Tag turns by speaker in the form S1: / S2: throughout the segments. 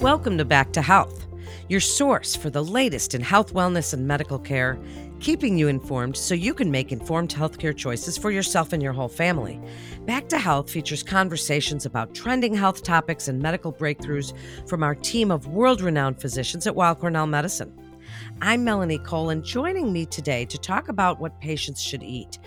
S1: Welcome to Back to Health, your source for the latest in health, wellness, and medical care, keeping you informed so you can make informed healthcare choices for yourself and your whole family. Back to Health features conversations about trending health topics and medical breakthroughs from our team of world renowned physicians at Weill Cornell Medicine. I'm Melanie Cole, and joining me today to talk about what patients should eat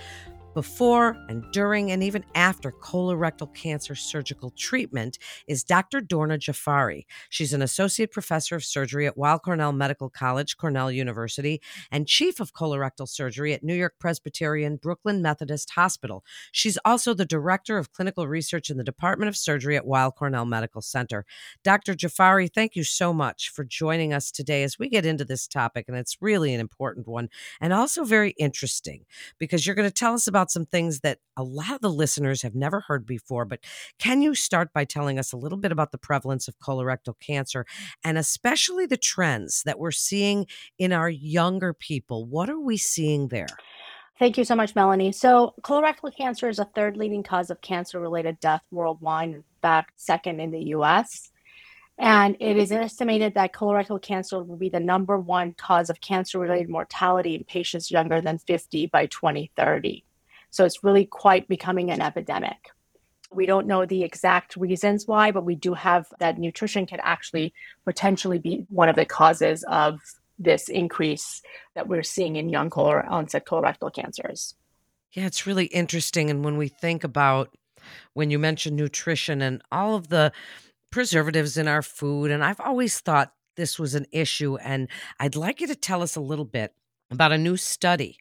S1: before and during and even after colorectal cancer surgical treatment is Dr. Dorna Jafari. She's an associate professor of surgery at Weill Cornell Medical College, Cornell University, and chief of colorectal surgery at New York Presbyterian Brooklyn Methodist Hospital. She's also the director of clinical research in the Department of Surgery at Weill Cornell Medical Center. Dr. Jafari, thank you so much for joining us today as we get into this topic, and it's really an important one and also very interesting because you're going to tell us about about some things that a lot of the listeners have never heard before. But can you start by telling us a little bit about the prevalence of colorectal cancer and especially the trends that we're seeing in our younger people? What are we seeing there?
S2: Thank you so much, Melanie. So, colorectal cancer is a third leading cause of cancer related death worldwide, in fact, second in the US. And it is estimated that colorectal cancer will be the number one cause of cancer related mortality in patients younger than 50 by 2030. So it's really quite becoming an epidemic. We don't know the exact reasons why, but we do have that nutrition can actually potentially be one of the causes of this increase that we're seeing in young onset colorectal cancers.
S1: Yeah, it's really interesting. And when we think about when you mention nutrition and all of the preservatives in our food, and I've always thought this was an issue. And I'd like you to tell us a little bit about a new study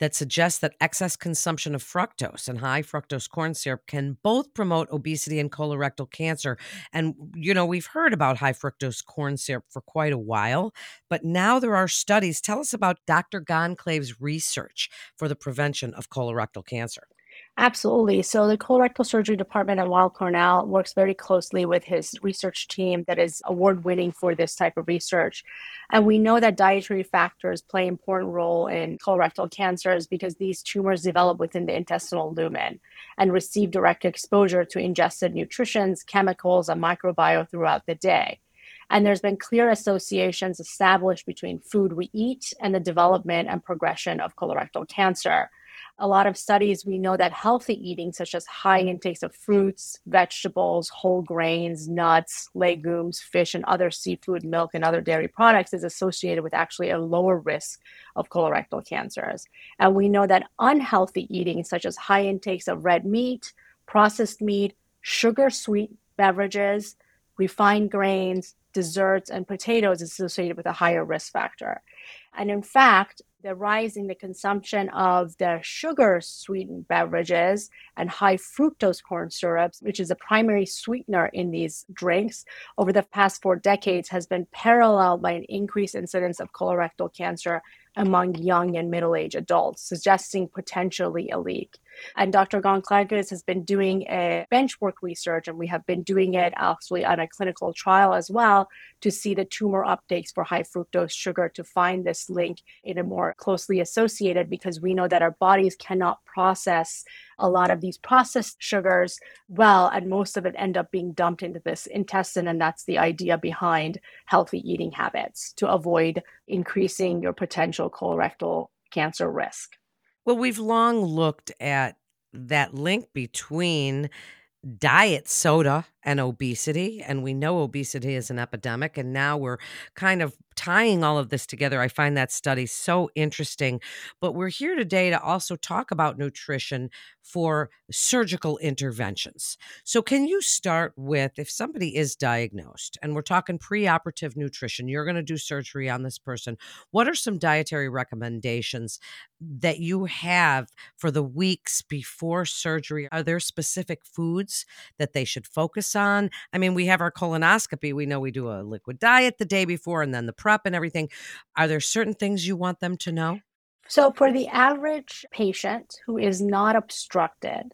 S1: that suggests that excess consumption of fructose and high fructose corn syrup can both promote obesity and colorectal cancer. And, you know, we've heard about high fructose corn syrup for quite a while, but now there are studies. Tell us about Dr. Goncalves' research for the prevention of colorectal cancer.
S2: Absolutely. So the colorectal surgery department at Weill Cornell works very closely with his research team that is award winning for this type of research. And we know that dietary factors play an important role in colorectal cancers because these tumors develop within the intestinal lumen and receive direct exposure to ingested nutrients, chemicals, and microbiome throughout the day. And there's been clear associations established between food we eat and the development and progression of colorectal cancer a lot of studies, we know that healthy eating, such as high mm-hmm. intakes of fruits, vegetables, whole grains, nuts, legumes, fish, and other seafood, milk, and other dairy products, is associated with actually a lower risk of colorectal cancers. And we know that unhealthy eating, such as high intakes of red meat, processed meat, sugar sweet beverages, refined grains, desserts, and potatoes, is associated with a higher risk factor. And in fact, the rise in the consumption of the sugar sweetened beverages and high fructose corn syrups, which is a primary sweetener in these drinks, over the past four decades has been paralleled by an increased incidence of colorectal cancer among young and middle aged adults, suggesting potentially a leak. And Dr. Goncalves has been doing a benchwork research, and we have been doing it actually on a clinical trial as well to see the tumor uptakes for high fructose sugar to find this link in a more closely associated because we know that our bodies cannot process a lot of these processed sugars well, and most of it end up being dumped into this intestine. And that's the idea behind healthy eating habits to avoid increasing your potential colorectal cancer risk.
S1: Well, we've long looked at that link between diet soda and obesity. And we know obesity is an epidemic. And now we're kind of tying all of this together. I find that study so interesting. But we're here today to also talk about nutrition for surgical interventions. So, can you start with if somebody is diagnosed and we're talking preoperative nutrition, you're going to do surgery on this person, what are some dietary recommendations that you have for the weeks before surgery? Are there specific foods that they should focus on? I mean, we have our colonoscopy. We know we do a liquid diet the day before and then the prep and everything. Are there certain things you want them to know?
S2: So, for the average patient who is not obstructed,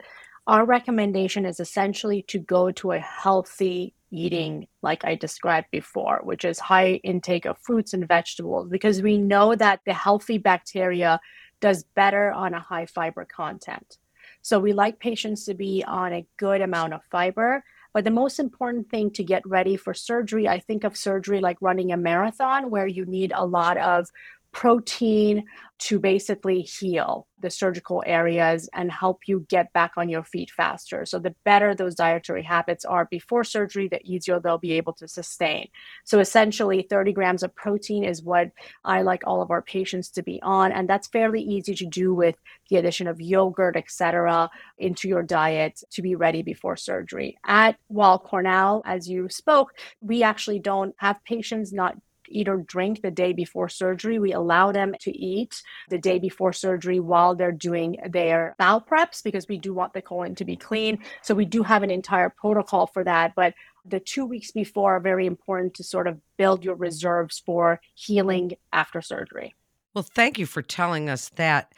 S2: our recommendation is essentially to go to a healthy mm-hmm. eating, like I described before, which is high intake of fruits and vegetables, because we know that the healthy bacteria does better on a high fiber content. So, we like patients to be on a good amount of fiber But the most important thing to get ready for surgery, I think of surgery like running a marathon where you need a lot of protein to basically heal the surgical areas and help you get back on your feet faster. So, the better those dietary habits are before surgery, the easier they'll be able to sustain. So, essentially, 30 grams of protein is what I like all of our patients to be on. And that's fairly easy to do with the addition of yogurt, etc., into your diet to be ready before surgery. At Weill Cornell, as you spoke, we actually don't have patients not eat or drink the day before surgery. We allow them to eat the day before surgery while they're doing their bowel preps because we do want the colon to be clean. So we do have an entire protocol for that. But the two weeks before are very important to sort of build your reserves for healing after surgery.
S1: Well, thank you for telling us that.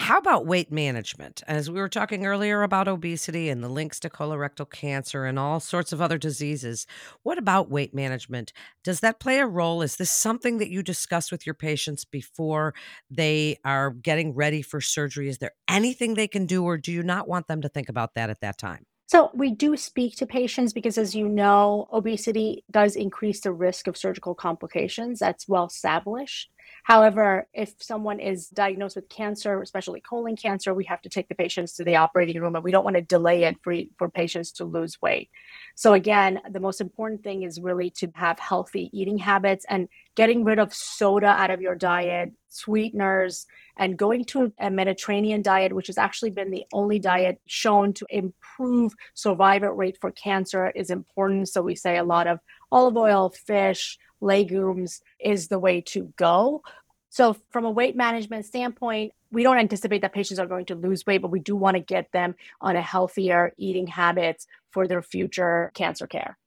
S1: How about weight management? As we were talking earlier about obesity and the links to colorectal cancer and all sorts of other diseases, what about weight management? Does that play a role? Is this something that you discuss with your patients before they are getting ready for surgery? Is there anything they can do, or do you not want them to think about that at that time?
S2: So, we do speak to patients because, as you know, obesity does increase the risk of surgical complications. That's well established. However, if someone is diagnosed with cancer, especially colon cancer, we have to take the patients to the operating room and we don't want to delay it for, for patients to lose weight. So, again, the most important thing is really to have healthy eating habits and getting rid of soda out of your diet, sweeteners, and going to a Mediterranean diet, which has actually been the only diet shown to improve survival rate for cancer, is important. So, we say a lot of olive oil, fish, legumes is the way to go. So, from a weight management standpoint, we don't anticipate that patients are going to lose weight, but we do want to get them on a healthier eating habits for their future cancer care.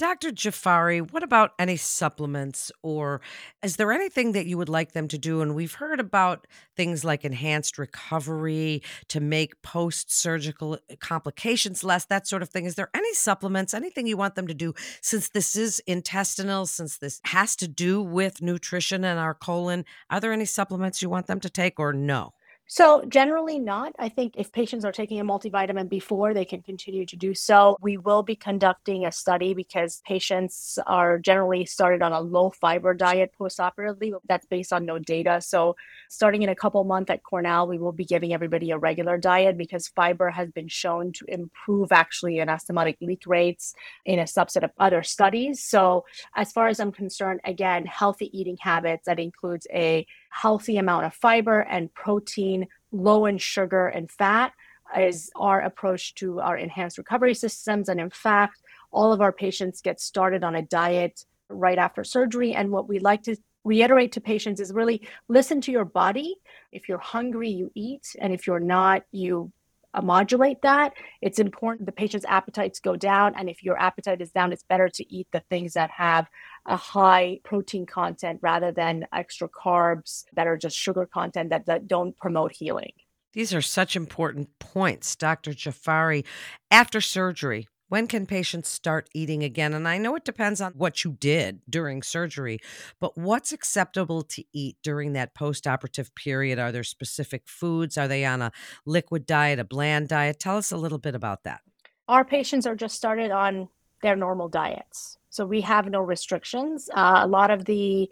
S1: Dr. Jafari, what about any supplements or is there anything that you would like them to do? And we've heard about things like enhanced recovery to make post surgical uh, complications less, that sort of thing. Is there any supplements, anything you want them to do since this is intestinal, since this has to do with nutrition and our colon? Are there any supplements you want them to take or no?
S2: So, generally not. I think if patients are taking a multivitamin before, they can continue to do so. We will be conducting a study because patients are generally started on a low fiber diet postoperatively. That's based on no data. So, starting in a couple months at Cornell, we will be giving everybody a regular diet because fiber has been shown to improve actually anastomotic leak rates in a subset of other studies. So, as far as I'm concerned, again, healthy eating habits that includes a healthy amount of fiber and protein, low in sugar and fat is our approach to our enhanced recovery systems. And in fact, all of our patients get started on a diet right after surgery. And what we like to reiterate to patients is really listen to your body. If you're hungry, you eat. And if you're not, you uh, modulate that. It's important the patient's appetites go down. And if your appetite is down, it's better to eat the things that have a high protein content rather than extra carbs that are just sugar content that, that don't promote healing.
S1: These are such important points, Dr. Jafari. After surgery, when can patients start eating again? And I know it depends on what you did during surgery, but what's acceptable to eat during that post operative period? Are there specific foods? Are they on a liquid diet, a bland diet? Tell us a little bit about that.
S2: Our patients are just started on their normal diets. So we have no restrictions. Uh, a lot of the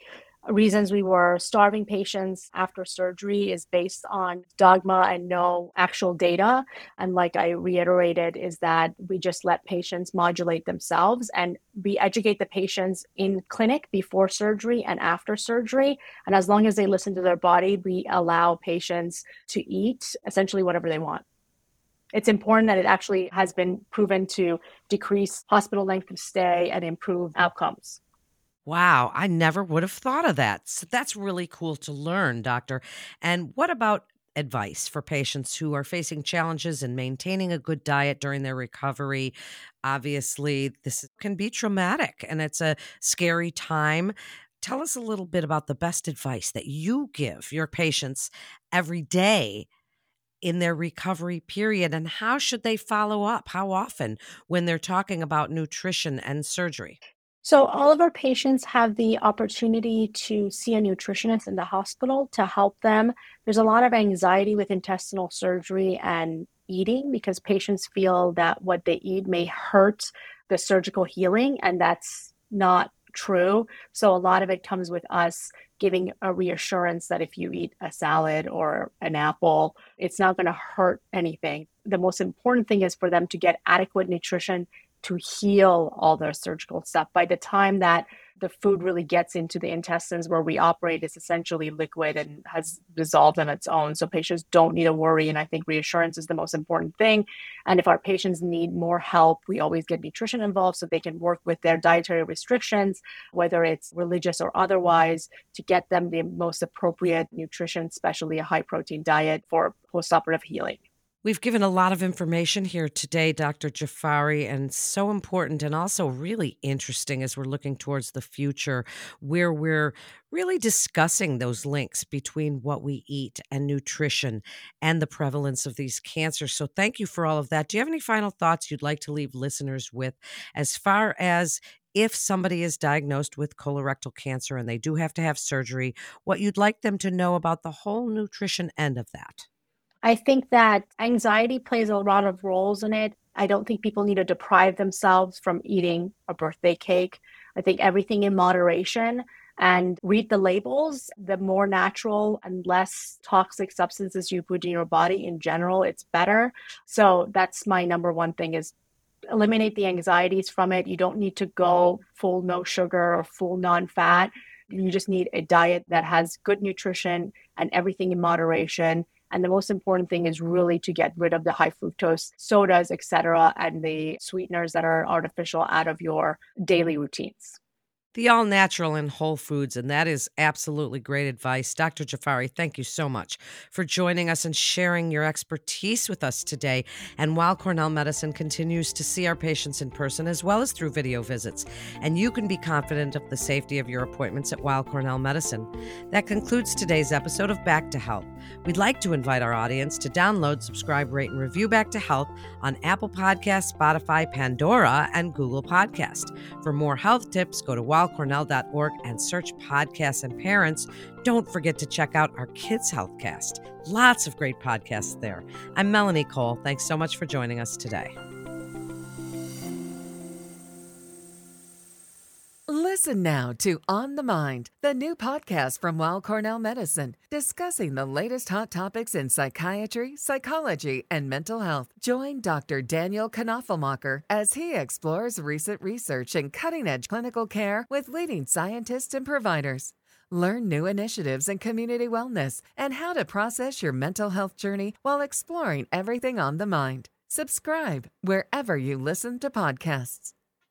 S2: reasons we were starving patients after surgery is based on dogma and no actual data. And like I reiterated, is that we just let patients modulate themselves and we educate the patients in clinic before surgery and after surgery. And as long as they listen to their body, we allow patients to eat essentially whatever they want it's important that it actually has been proven to decrease hospital length of stay and improve outcomes.
S1: Wow, I never would have thought of that. So that's really cool to learn, doctor. And what about advice for patients who are facing challenges in maintaining a good diet during their recovery? Obviously, this can be traumatic and it's a scary time. Tell us a little bit about the best advice that you give your patients every day in their recovery period and how should they follow up how often when they're talking about nutrition and surgery
S2: so all of our patients have the opportunity to see a nutritionist in the hospital to help them there's a lot of anxiety with intestinal surgery and eating because patients feel that what they eat may hurt the surgical healing, and that's not true. So a lot of it comes with us giving a reassurance that if you eat a salad or an apple, it's not going to hurt anything. The most important thing is for them to get adequate nutrition to heal all their surgical stuff. By the time that the food really gets into the intestines where we operate it's essentially liquid and has dissolved on its own. So patients don't need to worry. And I think reassurance is the most important thing. And if our patients need more help, we always get nutrition involved so they can work with their dietary restrictions, whether it's religious or otherwise, to get them the most appropriate nutrition, especially a high protein diet for postoperative healing.
S1: We've given a lot of information here today, Dr. Jafari, and so important and also really interesting as we're looking towards the future, where we're really discussing those links between what we eat and nutrition and the prevalence of these cancers. So, thank you for all of that. Do you have any final thoughts you'd like to leave listeners with as far as if somebody is diagnosed with colorectal cancer and they do have to have surgery, what you'd like them to know about the whole nutrition end of that?
S2: I think that anxiety plays a lot of roles in it. I don't think people need to deprive themselves from eating a birthday cake. I think everything in moderation and read the labels. The more natural and less toxic substances you put in your body in general, it's better. So that's my number one thing is eliminate the anxieties from it. You don't need to go full no sugar or full non-fat. You just need a diet that has good nutrition and everything in moderation and the most important thing is really to get rid of the high fructose sodas, etc., and the sweeteners that are artificial out of your daily routines
S1: the all natural and whole foods. And that is absolutely great advice. Dr. Jafari, thank you so much for joining us and sharing your expertise with us today. And Weill Cornell Medicine continues to see our patients in person as well as through video visits. And you can be confident of the safety of your appointments at Weill Cornell Medicine. That concludes today's episode of Back to Health. We'd like to invite our audience to download, subscribe, rate, and review Back to Health on Apple Podcasts, Spotify, Pandora, and Google Podcast. For more health tips, go to cornell.org and search podcasts and parents. Don't forget to check out our Kids Healthcast. Lots of great podcasts there. I'm Melanie Cole. Thanks so much for joining us today.
S3: Listen now to On the Mind, the new podcast from Weill Cornell Medicine, discussing the latest hot topics in psychiatry, psychology, and mental health. Join Dr. Daniel Knoepflmacher as he explores recent research and cutting edge clinical care with leading scientists and providers. Learn new initiatives in community wellness and how to process your mental health journey while exploring everything on the mind. Subscribe wherever you listen to podcasts.